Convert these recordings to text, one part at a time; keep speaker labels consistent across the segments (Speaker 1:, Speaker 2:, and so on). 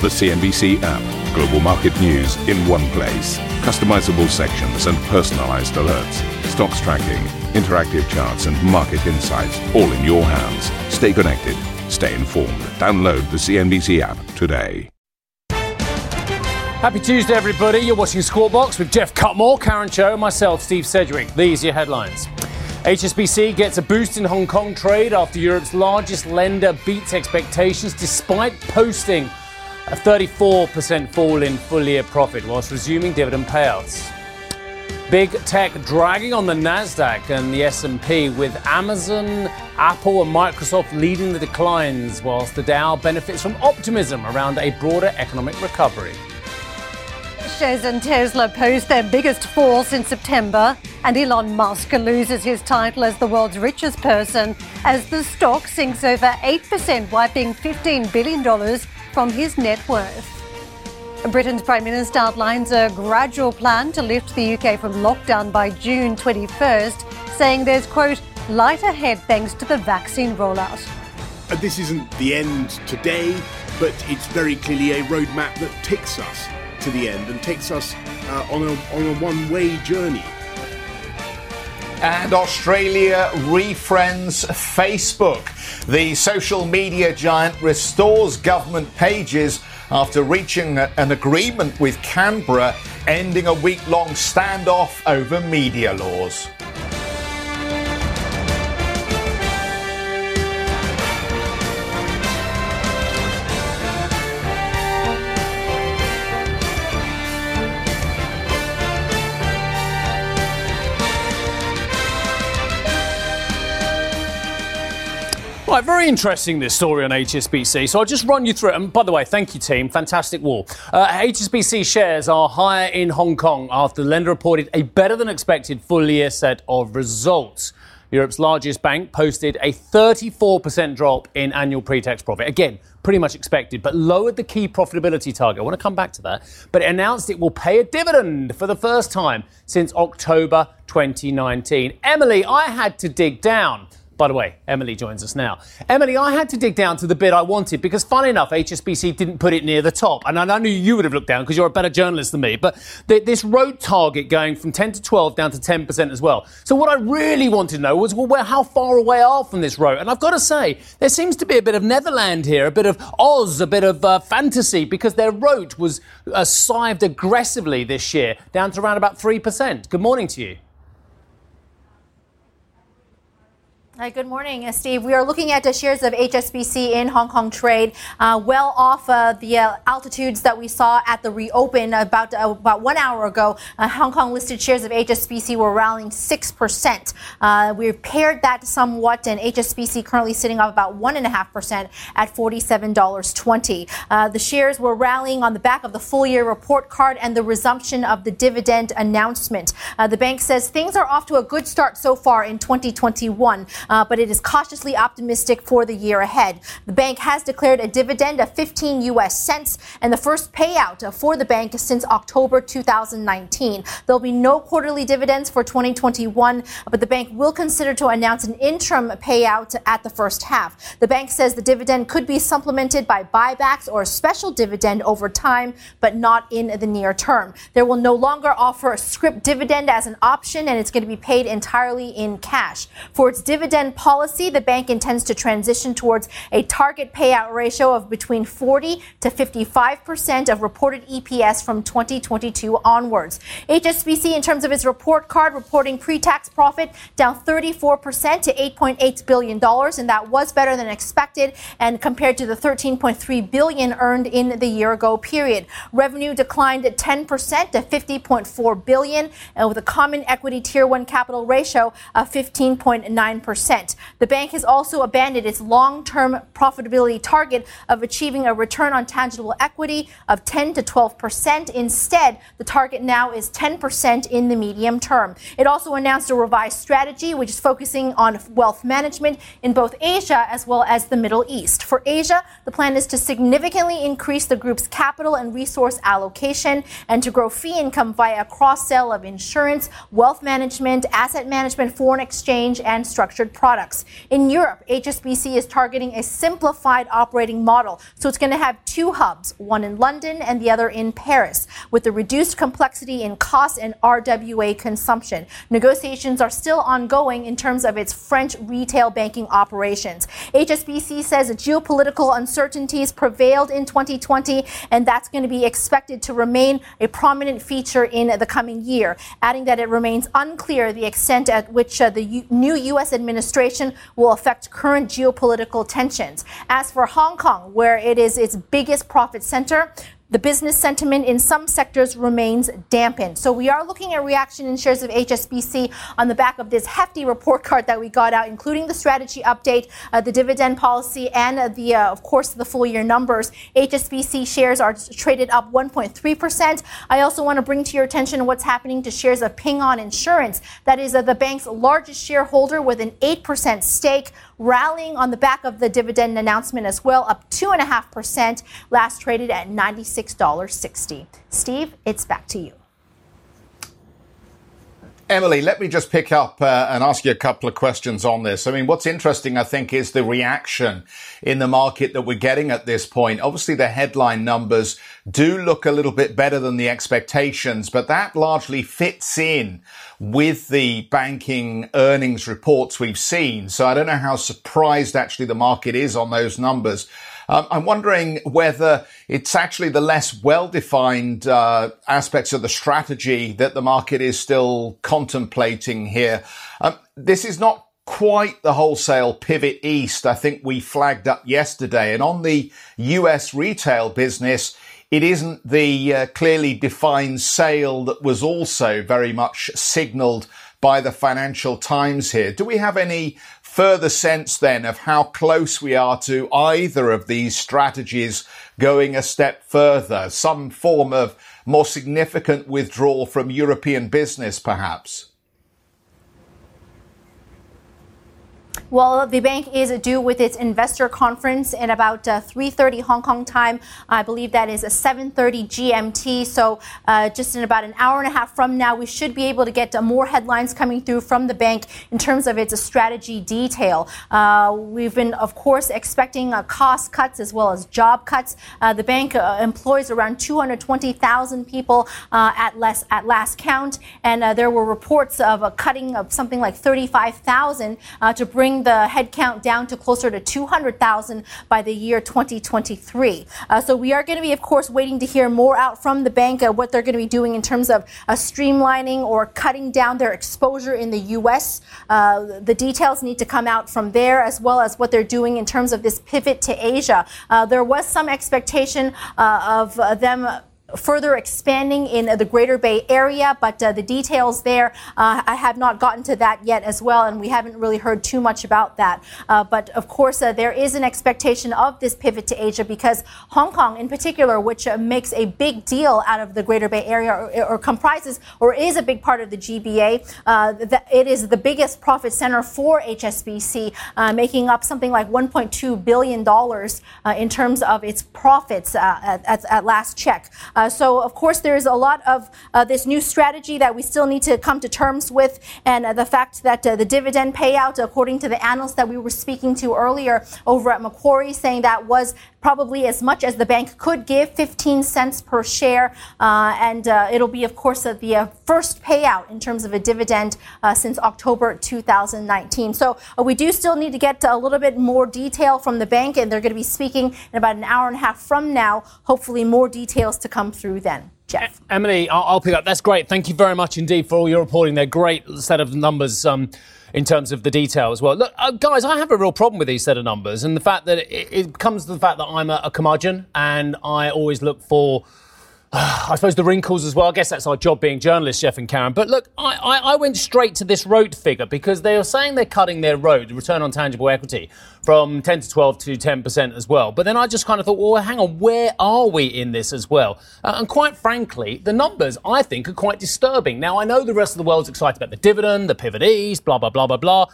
Speaker 1: The CNBC app. Global market news in one place. Customizable sections and personalized alerts. Stocks tracking, interactive charts, and market insights all in your hands. Stay connected. Stay informed. Download the CNBC app today.
Speaker 2: Happy Tuesday, everybody. You're watching Squawk Box with Geoff Cutmore, Karen Tso, and myself, Steve Sedgwick. These are your headlines. HSBC gets a boost in Hong Kong trade after Europe's largest lender beats expectations despite posting a 34% fall in full year profit whilst resuming dividend payouts. Big tech dragging on the Nasdaq and the S&P with Amazon, Apple and Microsoft leading the declines whilst the Dow benefits from optimism around a broader economic recovery.
Speaker 3: Shares in Tesla post their biggest fall since September, and Elon Musk loses his title as the world's richest person as the stock sinks over 8%, wiping $15 billion from his net worth. Britain's Prime Minister outlines a gradual plan to lift the UK from lockdown by June 21st, saying there's, quote, light ahead thanks to the vaccine rollout.
Speaker 4: Uh, this isn't the end today, but it's very clearly a roadmap that takes us to the end and takes us uh, on a, on a one way journey.
Speaker 5: And Australia refriends Facebook. The social media giant restores government pages after reaching an agreement with Canberra, ending a week long standoff over media laws.
Speaker 2: Right, very interesting this story on HSBC. So I'll just run you through it. And by the way, thank you, team. Fantastic wall. Uh, HSBC shares are higher in Hong Kong after the lender reported a better than expected full year set of results. Europe's largest bank posted a 34% drop in annual pre tax profit. Again, pretty much expected, but lowered the key profitability target. I want to come back to that. But it announced it will pay a dividend for the first time since October 2019. Emily, I had to dig down. By the way, Emily joins us now. Emily, I had to dig down to the bit I wanted because, fun enough, HSBC didn't put it near the top. And I knew you would have looked down because you're a better journalist than me. But th- this ROTE target going from 10 to 12 down to 10% as well. So, what I really wanted to know was, well, where, how far away are from this ROTE? And I've got to say, there seems to be a bit of Netherland here, a bit of Oz, a bit of uh, fantasy because their ROTE was uh, sived aggressively this year down to around about 3%. Good morning to you.
Speaker 6: Hi, good morning, uh, Steve. We are looking at the shares of HSBC in Hong Kong trade, uh, well off uh, the uh, altitudes that we saw at the reopen about uh, about one hour ago. Uh, Hong Kong listed shares of HSBC were rallying six percent. we've paired that somewhat, and HSBC currently sitting up about one and a half percent at forty-seven dollars twenty. the shares were rallying on the back of the full-year report card and the resumption of the dividend announcement. the bank says things are off to a good start so far in 2021 uh, but it is cautiously optimistic for the year ahead. The bank has declared a dividend of 15 U.S. cents and the first payout for the bank since October 2019. There'll be no quarterly dividends for 2021, but the bank will consider to announce an interim payout at the first half. The bank says the dividend could be supplemented by buybacks or a special dividend over time, but not in the near term. There will no longer offer a scrip dividend as an option, and it's going to be paid entirely in cash. For its dividend dividend policy, the bank intends to transition towards a target payout ratio of between 40 to 55 percent of reported EPS from 2022 onwards. HSBC, in terms of its report card, reporting pre-tax profit down 34 percent to 8.8 billion dollars, and that was better than expected, and compared to the 13.3 billion earned in the year-ago period. Revenue declined 10 percent to 50.4 billion, and with a common equity tier one capital ratio of 15.9 percent. The bank has also abandoned its long term profitability target of achieving a return on tangible equity of 10 to 12%. Instead, the target now is 10% in the medium term. It also announced a revised strategy, which is focusing on wealth management in both Asia as well as the Middle East. For Asia, the plan is to significantly increase the group's capital and resource allocation and to grow fee income via cross sell of insurance, wealth management, asset management, foreign exchange, and structured products. In Europe, HSBC is targeting a simplified operating model. So it's going to have two hubs, one in London and the other in Paris, with the reduced complexity in cost and RWA consumption. Negotiations are still ongoing in terms of its French retail banking operations. HSBC says geopolitical uncertainties prevailed in 2020, and that's going to be expected to remain a prominent feature in the coming year, adding that it remains unclear the extent at which uh, the U- new U.S. administration will affect current geopolitical tensions. As for Hong Kong, where it is its biggest profit center, the business sentiment in some sectors remains dampened. So we are looking at reaction in shares of HSBC on the back of this hefty report card that we got out, including the strategy update, uh, the dividend policy, and uh, the, uh, of course, the full year numbers. HSBC shares are traded up 1.3%. I also want to bring to your attention what's happening to shares of Ping An Insurance. That is uh, the bank's largest shareholder with an 8% stake, rallying on the back of the dividend announcement as well, up 2.5%, last traded at 96 $6.60. Steve, it's back to you.
Speaker 5: Emily, let me just pick up uh, and ask you a couple of questions on this. I mean, what's interesting, I think, is the reaction in the market that we're getting at this point. Obviously, the headline numbers do look a little bit better than the expectations, but that largely fits in with the banking earnings reports we've seen. So I don't know how surprised actually the market is on those numbers. Um, I'm wondering whether it's actually the less well-defined uh, aspects of the strategy that the market is still contemplating here. Um, this is not quite the wholesale pivot east I think we flagged up yesterday. And on the US retail business, it isn't the uh, clearly defined sale that was also very much signaled by the Financial Times here. Do we have any further sense then of how close we are to either of these strategies going a step further, some form of more significant withdrawal from European business perhaps?
Speaker 6: Well, the bank is due with its investor conference in about uh, 3:30 Hong Kong time. I believe that is a 7:30 GMT. So, uh, just in about an hour and a half from now, we should be able to get uh, more headlines coming through from the bank in terms of its strategy detail. Uh, we've been, of course, expecting uh, cost cuts as well as job cuts. Uh, the bank employs around 220,000 people at less at last count, and there were reports of a cutting of something like 35,000 to bring the headcount down to closer to 200,000 by the year 2023. Uh, so we are going to be, of course, waiting to hear more out from the bank uh, what they're going to be doing in terms of uh, streamlining or cutting down their exposure in the U.S. Uh, the details need to come out from there, as well as what they're doing in terms of this pivot to Asia. There was some expectation of them further expanding in the Greater Bay Area, but uh, the details there, uh, I have not gotten to that yet as well, and we haven't really heard too much about that. Uh, but of course, uh, there is an expectation of this pivot to Asia because Hong Kong, in particular, which uh, makes a big deal out of the Greater Bay Area or, or comprises or is a big part of the GBA, uh, the, it is the biggest profit center for HSBC, making up something like $1.2 billion in terms of its profits at, at last check. Uh, so, of course, there's a lot of uh, this new strategy that we still need to come to terms with, and uh, the fact that uh, the dividend payout, according to the analyst that we were speaking to earlier over at Macquarie, saying that was probably as much as the bank could give, 15 cents per share. Uh, and uh, it'll be, of course, the first payout in terms of a dividend since October 2019. So we do still need to get a little bit more detail from the bank, and they're going to be speaking in about an hour and a half from now. Hopefully, more details to come through then. Geoff.
Speaker 2: Emily, I'll, pick up. That's great. Thank you very much indeed for all your reporting. They're great set of numbers. Um, in terms of the detail as well. Look, uh, guys, I have a real problem with these set of numbers, and the fact that it, it comes to the fact that I'm a, a curmudgeon and I always look for I suppose the wrinkles as well. I guess that's our job being journalists, Geoff and Karen. But look, I, I, I, went straight to this ROTE figure because they are saying they're cutting their ROTE, the return on tangible equity, from 10 to 12 to 10% as well. But then I just kind of thought, well, hang on, where are we in this as well? Uh, and quite frankly, the numbers I think are quite disturbing. Now, I know the rest of the world's excited about the dividend, the pivot east, blah, blah, blah, blah, blah.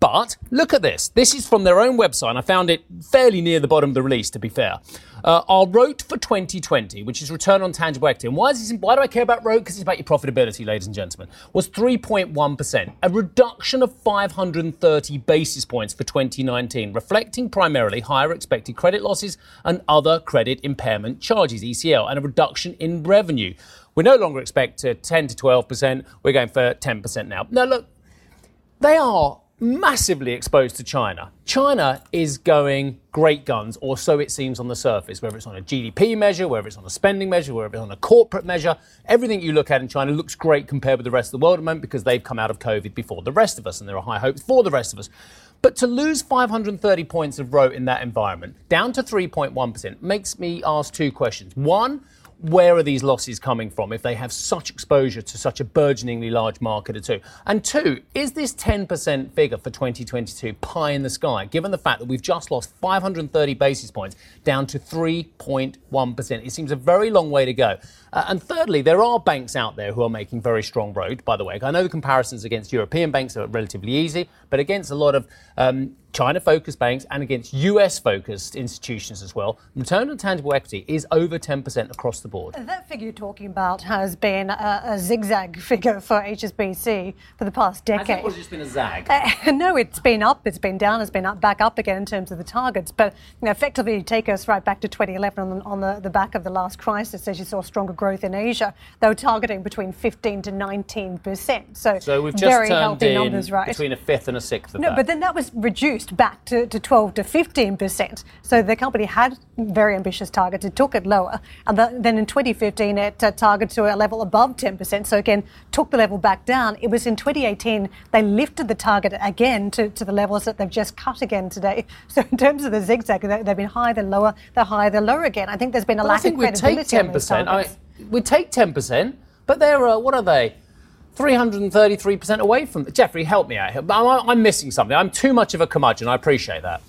Speaker 2: But look at this. This is from their own website. I found it fairly near the bottom of the release, to be fair. Uh, our ROTE for 2020, which is return on tangible equity, and why, is this, why do I care about ROTE? Because it's about your profitability, ladies and gentlemen, was 3.1%, a reduction of 530 basis points for 2019, reflecting primarily higher expected credit losses and other credit impairment charges, ECL, and a reduction in revenue. We no longer expect 10 to 12%, we're going for 10% now. Now, look, they are massively exposed to China. China is going great guns, or so it seems on the surface, whether it's on a GDP measure, whether it's on a spending measure, whether it's on a corporate measure. Everything you look at in China looks great compared with the rest of the world at the moment because they've come out of COVID before the rest of us, and there are high hopes for the rest of us. But to lose 530 points of ROTE in that environment, down to 3.1%, makes me ask two questions. One, where are these losses coming from if they have such exposure to such a burgeoningly large market or two? And two, is this 10% figure for 2022 pie in the sky, given the fact that we've just lost 530 basis points down to 3.1%? It seems a very long way to go. Uh, and thirdly, there are banks out there who are making very strong ROTE, by the way. I know the comparisons against European banks are relatively easy, but against a lot of um, China focused banks and against US focused institutions as well, return on tangible equity is over 10% across the board.
Speaker 3: That figure you're talking about has been a, a zigzag figure for HSBC for the past decade.
Speaker 2: Has it just been a zag?
Speaker 3: Uh, no, it's been up, it's been down, it's been up, back up again in terms of the targets. But you know, effectively, take us right back to 2011 on, the, on the, the back of the last crisis as you saw stronger growth in Asia. They were targeting between 15 to 19%. So,
Speaker 2: so we've just
Speaker 3: very
Speaker 2: turned
Speaker 3: healthy
Speaker 2: in
Speaker 3: numbers, right?
Speaker 2: between a fifth and a sixth of
Speaker 3: no,
Speaker 2: that.
Speaker 3: but then that was reduced back to, to 12 to 15 percent. So the company had very ambitious targets. It took it lower, and the, then in 2015 it uh, targeted to a level above 10 percent. So again, took the level back down. It was in 2018 they lifted the target again to, to the levels that they've just cut again today. So in terms of the zigzag, they, have been higher, then lower, they're higher, they're lower again. I think there's been a lack
Speaker 2: I think
Speaker 3: of
Speaker 2: we'd
Speaker 3: credibility.
Speaker 2: take ten
Speaker 3: those
Speaker 2: percent.
Speaker 3: targets.
Speaker 2: We'd take ten percent, but they're uh, what are they? 333% away from Jeffrey, help me out here. I'm, I'm missing something. I'm too much of a curmudgeon. I appreciate that.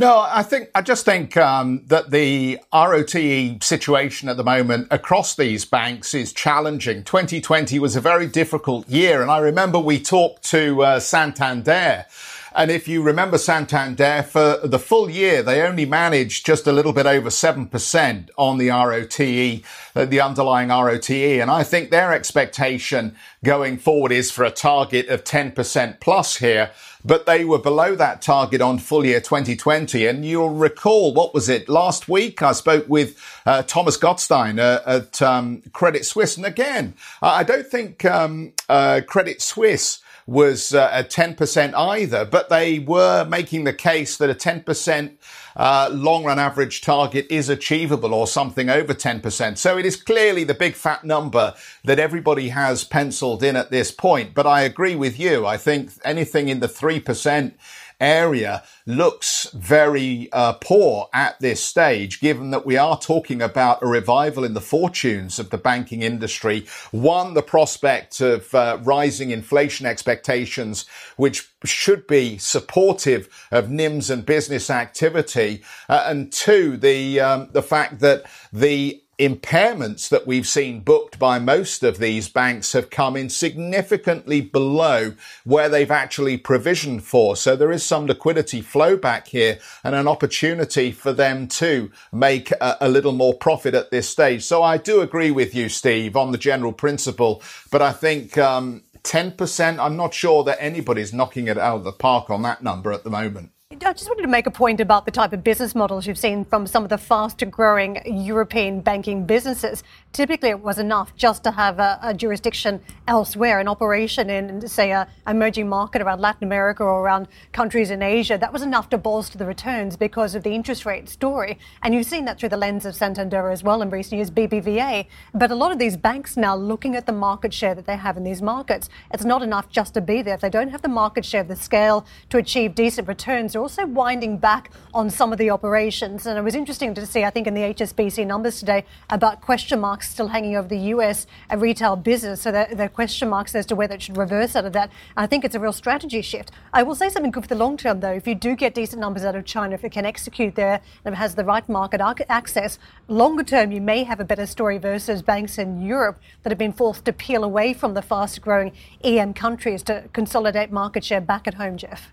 Speaker 5: No, I think I just think um, that the ROTE situation at the moment across these banks is challenging. 2020 was a very difficult year, and I remember we talked to uh, Santander. And if you remember Santander, for the full year, they only managed just a little bit over 7% on the ROTE, uh, the underlying ROTE. And I think their expectation going forward is for a target of 10% plus here. But they were below that target on full year 2020. And you'll recall, what was it? Last week, I spoke with uh, Thomas Gottstein uh, at um, Credit Suisse. And again, I don't think um, uh, Credit Suisse was uh, at 10% either, but they were making the case that a 10% uh, long run average target is achievable or something over 10%. So it is clearly the big fat number that everybody has penciled in at this point. But I agree with you. I think anything in the 3% area looks very uh, poor at this stage, given that we are talking about a revival in the fortunes of the banking industry. One, the prospect of uh, rising inflation expectations, which should be supportive of NIMS and business activity, uh, and two, the um, the fact that the impairments that we've seen booked by most of these banks have come in significantly below where they've actually provisioned for. So there is some liquidity flow back here and an opportunity for them to make a, a little more profit at this stage. So I do agree with you, Steve, on the general principle, but I think, um, 10%, I'm not sure that anybody's knocking it out of the park on that number at the moment.
Speaker 3: I just wanted to make a point about the type of business models you've seen from some of the faster growing European banking businesses. Typically, it was enough just to have a, a jurisdiction elsewhere, an operation in, say, an emerging market around Latin America or around countries in Asia. That was enough to bolster the returns because of the interest rate story. And you've seen that through the lens of Santander as well in recent years, BBVA. But a lot of these banks now looking at the market share that they have in these markets, it's not enough just to be there. If they don't have the market share, the scale to achieve decent returns, also winding back on some of the operations. And it was interesting to see, I think, in the HSBC numbers today about question marks still hanging over the US uh, retail business. So there, are question marks as to whether it should reverse out of that. I think it's a real strategy shift. I will say something good for the long term, though. If you do get decent numbers out of China, if it can execute there and it has the right market access, longer term, you may have a better story versus banks in Europe that have been forced to peel away from the fast growing EM countries to consolidate market share back at home, Geoff.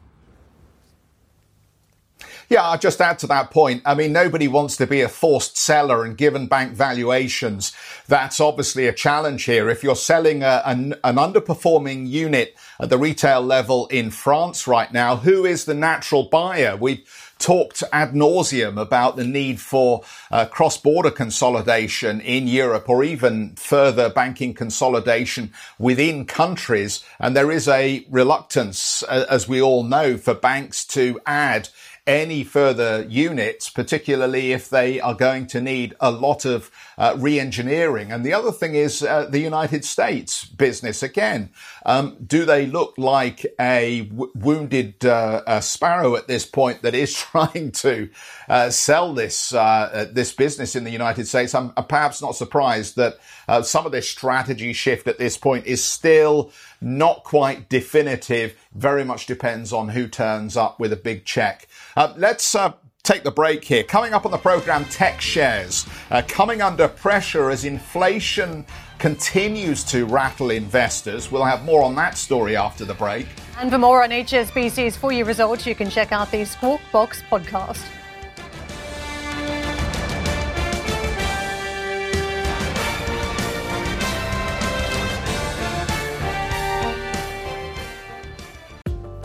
Speaker 5: Yeah, I'll just add to that point. I mean, nobody wants to be a forced seller and given bank valuations. That's obviously a challenge here. If you're selling a, an, an underperforming unit at the retail level in France right now, who is the natural buyer? We've talked ad nauseum about the need for uh, cross-border consolidation in Europe or even further banking consolidation within countries. And there is a reluctance, as we all know, for banks to add any further units, particularly if they are going to need a lot of uh, re-engineering. And the other thing is uh, the United States business again. Um, do they look like a w- wounded uh, sparrow at this point that is trying to uh, sell this uh, uh, this business in the United States? I'm, perhaps not surprised that some of this strategy shift at this point is still not quite definitive. Very much depends on who turns up with a big check. Let's take the break here. Coming up on the program, tech shares uh, coming under pressure as inflation continues to rattle investors. We'll have more on that story after the break.
Speaker 3: And for more on HSBC's full year results, you can check out the Squawk Box podcast.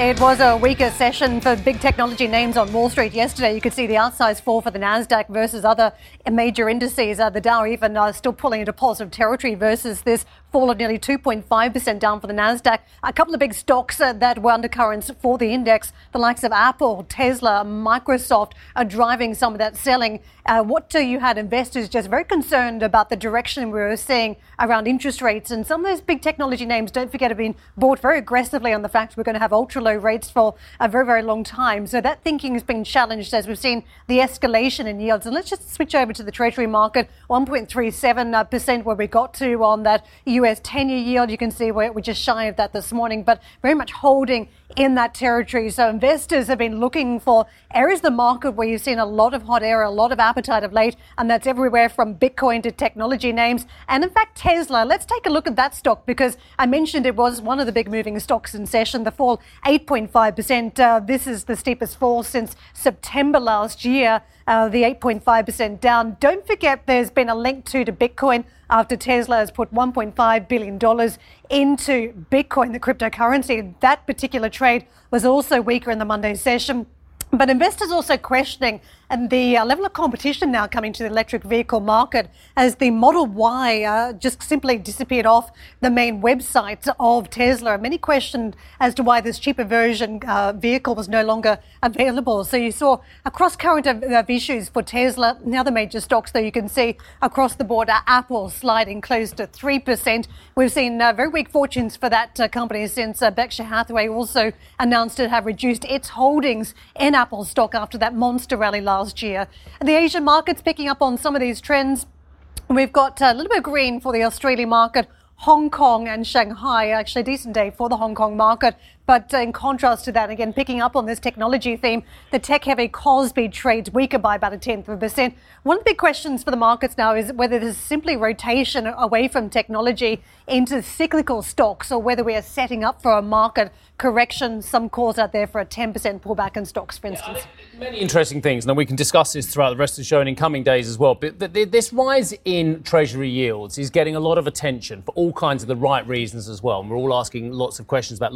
Speaker 3: It was a weaker session for big technology names on Wall Street yesterday. You could see the outsized fall for the Nasdaq versus other major indices. Uh, the Dow even uh, still pulling into positive territory versus this fall of nearly 2.5% down for the Nasdaq. A couple of big stocks uh, that were undercurrents for the index, the likes of Apple, Tesla, Microsoft, are driving some of that selling. Uh, what you had investors just very concerned about the direction we were seeing around interest rates, and some of those big technology names, don't forget, have been bought very aggressively on the fact we're going to have ultra low rates for a very, very long time. So that thinking has been challenged as we've seen the escalation in yields. And let's just switch over to the Treasury market, 1.37% where we got to on that US 10 year yield. You can see we're, just shy of that this morning, but very much holding in that territory. So investors have been looking for areas of the market where you've seen a lot of hot air, a lot of appetite of late, and that's everywhere from Bitcoin to technology names. And in fact, Tesla, let's take a look at that stock because I mentioned it was one of the big moving stocks in session. The fall 8.5%. Uh, this is the steepest fall since September last year. Uh, the 8.5% down. Don't forget there's been a link to, to Bitcoin after Tesla has put $1.5 billion into Bitcoin, the cryptocurrency. That particular trade was also weaker in the Monday session. But investors also questioning and the uh, level of competition now coming to the electric vehicle market as the Model Y uh, just simply disappeared off the main website of Tesla. Many questioned as to why this cheaper version uh, vehicle was no longer available. So you saw a cross current of, of, issues for Tesla. And the major stocks, though, you can see across the board, Apple sliding close to 3%. We've seen uh, very weak fortunes for that uh, company since uh, Berkshire Hathaway also announced to have reduced its holdings in Apple stock after that monster rally last last year. And the Asian markets picking up on some of these trends. We've got a little bit of green for the Australian market. Hong Kong and Shanghai, actually a decent day for the Hong Kong market. But in contrast to that, again, picking up on this technology theme, the tech heavy Kospi trades weaker by about a tenth of a percent. One of the big questions for the markets now is whether this is simply rotation away from technology into cyclical stocks or whether we are setting up for a market correction. Some calls out there for a 10% pullback in stocks, for instance.
Speaker 2: Yeah, many interesting things, and we can discuss this throughout the rest of the show and in coming days as well. But this rise in Treasury yields is getting a lot of attention for all kinds of the right reasons as well. And we're all asking lots of questions about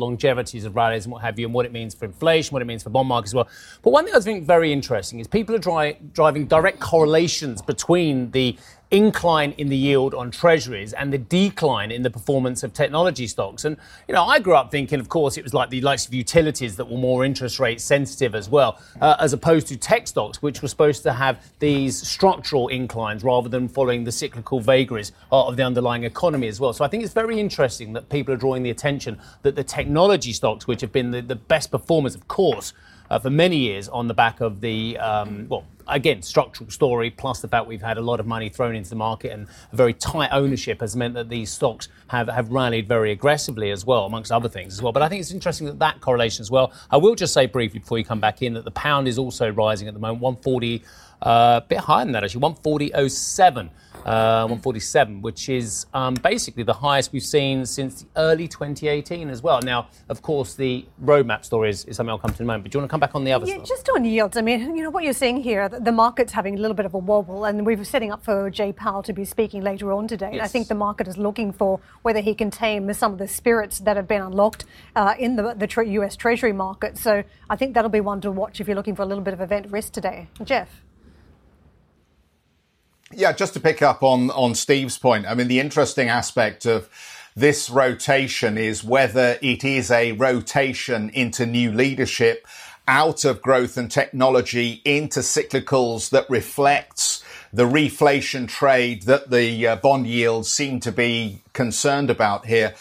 Speaker 2: of rallies and what have you, and what it means for inflation, what it means for bond markets as well. But one thing I think very interesting is people are driving direct correlations between the incline in the yield on treasuries and the decline in the performance of technology stocks. And, you know, I grew up thinking, of course, it was like the likes of utilities that were more interest rate sensitive as well, uh, as opposed to tech stocks, which were supposed to have these structural inclines rather than following the cyclical vagaries of the underlying economy as well. So I think it's very interesting that people are drawing the attention that the technology stocks, which have been the, the best performers, of course, uh, for many years on the back of the, um, well, again, structural story, plus the fact we've had a lot of money thrown into the market and a very tight ownership has meant that these stocks have, have rallied very aggressively as well, amongst other things as well. But I think it's interesting that that correlation as well. I will just say briefly before you come back in that the pound is also rising at the moment, 140, uh, a bit higher than that actually, 140.07 uh, 147, which is um, basically the highest we've seen since the early 2018 as well. Now, of course, the roadmap story is, is something I'll come to in a moment. But do you want to come back on the other
Speaker 3: yeah,
Speaker 2: stuff?
Speaker 3: Just on yields, I mean, you know what you're seeing here, the market's having a little bit of a wobble, and we're setting up for Jay Powell to be speaking later on today. Yes. I think the market is looking for whether he can tame some of the spirits that have been unlocked uh, in the, the tra- US Treasury market. So I think that'll be one to watch if you're looking for a little bit of event risk today. Geoff.
Speaker 5: Yeah, just to pick up on, on Steve's point, I mean, the interesting aspect of this rotation is whether it is a rotation into new leadership out of growth and technology into cyclicals that reflects the reflation trade that the uh, bond yields seem to be concerned about here.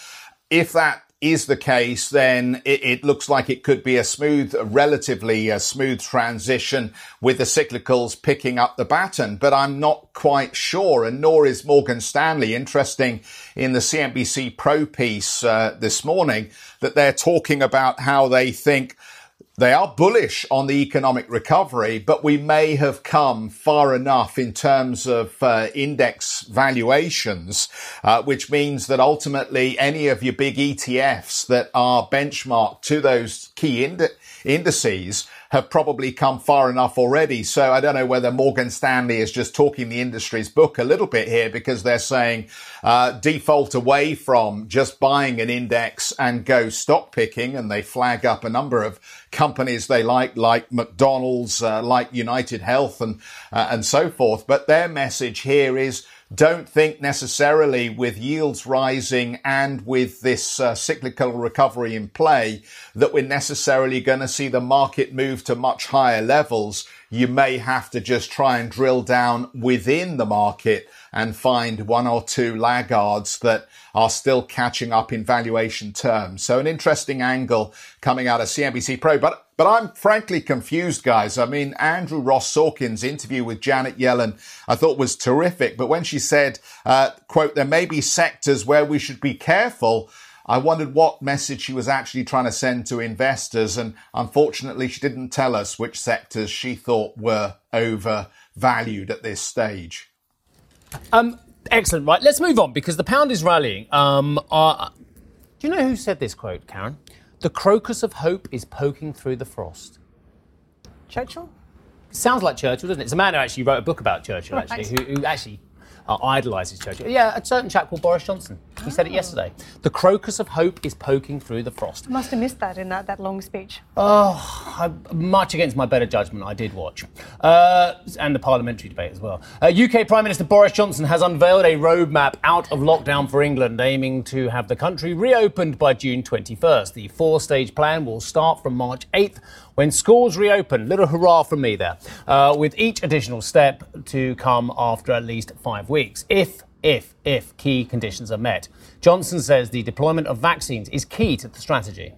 Speaker 5: If that is the case, then it, it, looks like it could be a smooth, relatively uh, smooth transition with the cyclicals picking up the baton. But I'm not quite sure, and nor is Morgan Stanley. Interesting in the CNBC Pro piece uh, this morning that they're talking about how they think they are bullish on the economic recovery, but we may have come far enough in terms of uh, index valuations, uh, which means that ultimately any of your big ETFs that are benchmarked to those key ind- indices have probably come far enough already. So I don't know whether Morgan Stanley is just talking the industry's book a little bit here because they're saying uh, default away from just buying an index and go stock picking, and they flag up a number of companies they like, like McDonald's, uh, like United Health, and uh, and so forth. But their message here is don't think necessarily with yields rising and with this uh, cyclical recovery in play that we're necessarily going to see the market move to much higher levels. You may have to just try and drill down within the market and find one or two laggards that are still catching up in valuation terms. So an interesting angle coming out of CNBC Pro, but but I'm frankly confused, guys. I mean, Andrew Ross Sorkin's interview with Janet Yellen, I thought was terrific. But when she said, uh, quote, there may be sectors where we should be careful, I wondered what message she was actually trying to send to investors. And unfortunately, she didn't tell us which sectors she thought were overvalued at this stage.
Speaker 2: Um, excellent. Right, let's move on because the pound is rallying. Um, uh, do you know who said this quote, Karen? The crocus of hope is poking through the frost.
Speaker 3: Churchill?
Speaker 2: Sounds like Churchill, doesn't it? It's a man who actually wrote a book about Churchill,
Speaker 3: Right.
Speaker 2: actually, who, who actually uh, idolises Churchill. Yeah, a certain chap called Boris Johnson. He said it yesterday. The crocus of hope is poking through the frost.
Speaker 3: Must have missed that in that, that long speech.
Speaker 2: Oh, I, much against my better judgment, I did watch. Uh, and the parliamentary debate as well. Uh, UK Prime Minister Boris Johnson has unveiled a roadmap out of lockdown for England, aiming to have the country reopened by June 21st. The four stage plan will start from March 8th when schools reopen. Little hurrah from me there. Uh, with each additional step to come after at least five weeks. Weeks if if, if key conditions are met. Johnson says the deployment of vaccines is key to the strategy.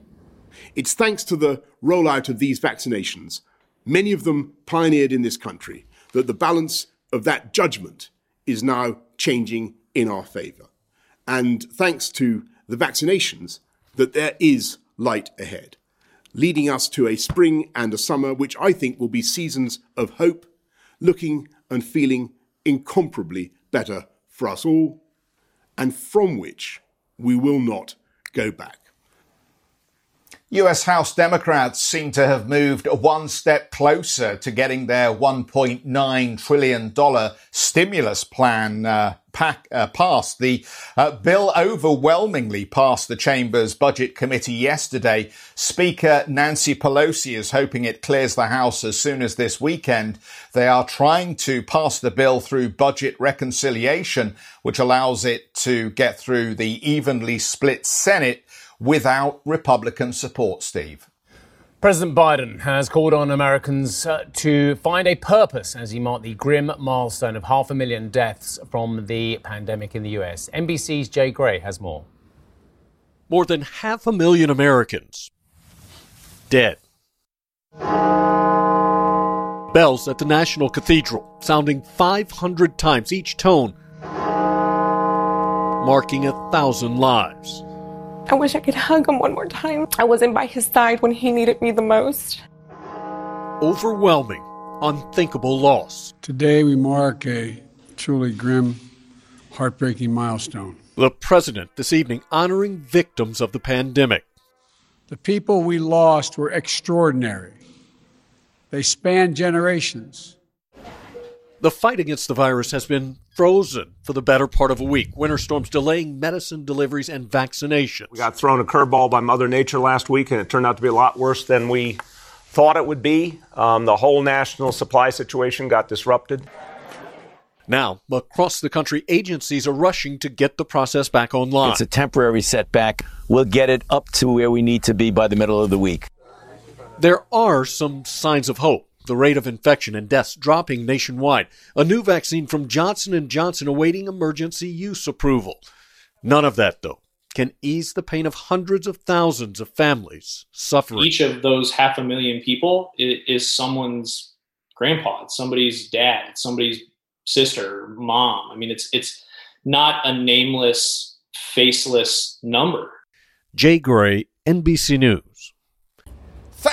Speaker 4: It's thanks to the rollout of these vaccinations, many of them pioneered in this country, that the balance of that judgment is now changing in our favour. And thanks to the vaccinations, that there is light ahead, leading us to a spring and a summer which I think will be seasons of hope, looking and feeling incomparably better for us all, and from which we will not go back.
Speaker 5: US House Democrats seem to have moved one step closer to getting their $1.9 trillion stimulus plan uh, pack, uh, passed. The uh, bill overwhelmingly passed the chamber's budget committee yesterday. Speaker Nancy Pelosi is hoping it clears the House as soon as this weekend. They are trying to pass the bill through budget reconciliation, which allows it to get through the evenly split Senate without Republican support, Steve.
Speaker 2: President Biden has called on Americans uh, to find a purpose as he marked the grim milestone of half a million deaths from the pandemic in the US. NBC's Jay Gray has more.
Speaker 7: More than half a million Americans dead. Bells at the National Cathedral, sounding 500 times each tone, marking a thousand lives.
Speaker 8: I wish I could hug him one more time. I wasn't by his side when he needed me the most.
Speaker 7: Overwhelming, unthinkable loss.
Speaker 9: Today we mark a truly grim, heartbreaking milestone.
Speaker 7: The president this evening honoring victims of the pandemic.
Speaker 9: The people we lost were extraordinary. They spanned generations.
Speaker 7: The fight against the virus has been frozen for the better part of a week. Winter storms delaying medicine deliveries and vaccinations.
Speaker 10: We got thrown a curveball by Mother Nature last week, and it turned out to be a lot worse than we thought it would be. Um, the whole national supply situation got disrupted.
Speaker 7: Now, across the country, agencies are rushing to get the process back online.
Speaker 11: It's a temporary setback. We'll get it up to where we need to be by the middle of the week.
Speaker 7: There are some signs of hope. The rate of infection and deaths dropping nationwide. A new vaccine from Johnson & Johnson awaiting emergency use approval. None of that though can ease the pain of hundreds of thousands of families suffering.
Speaker 12: Each of those half a million people is someone's grandpa, it's somebody's dad, it's somebody's sister, mom. I mean, it's it's not a nameless, faceless number.
Speaker 7: Jay Gray, NBC News.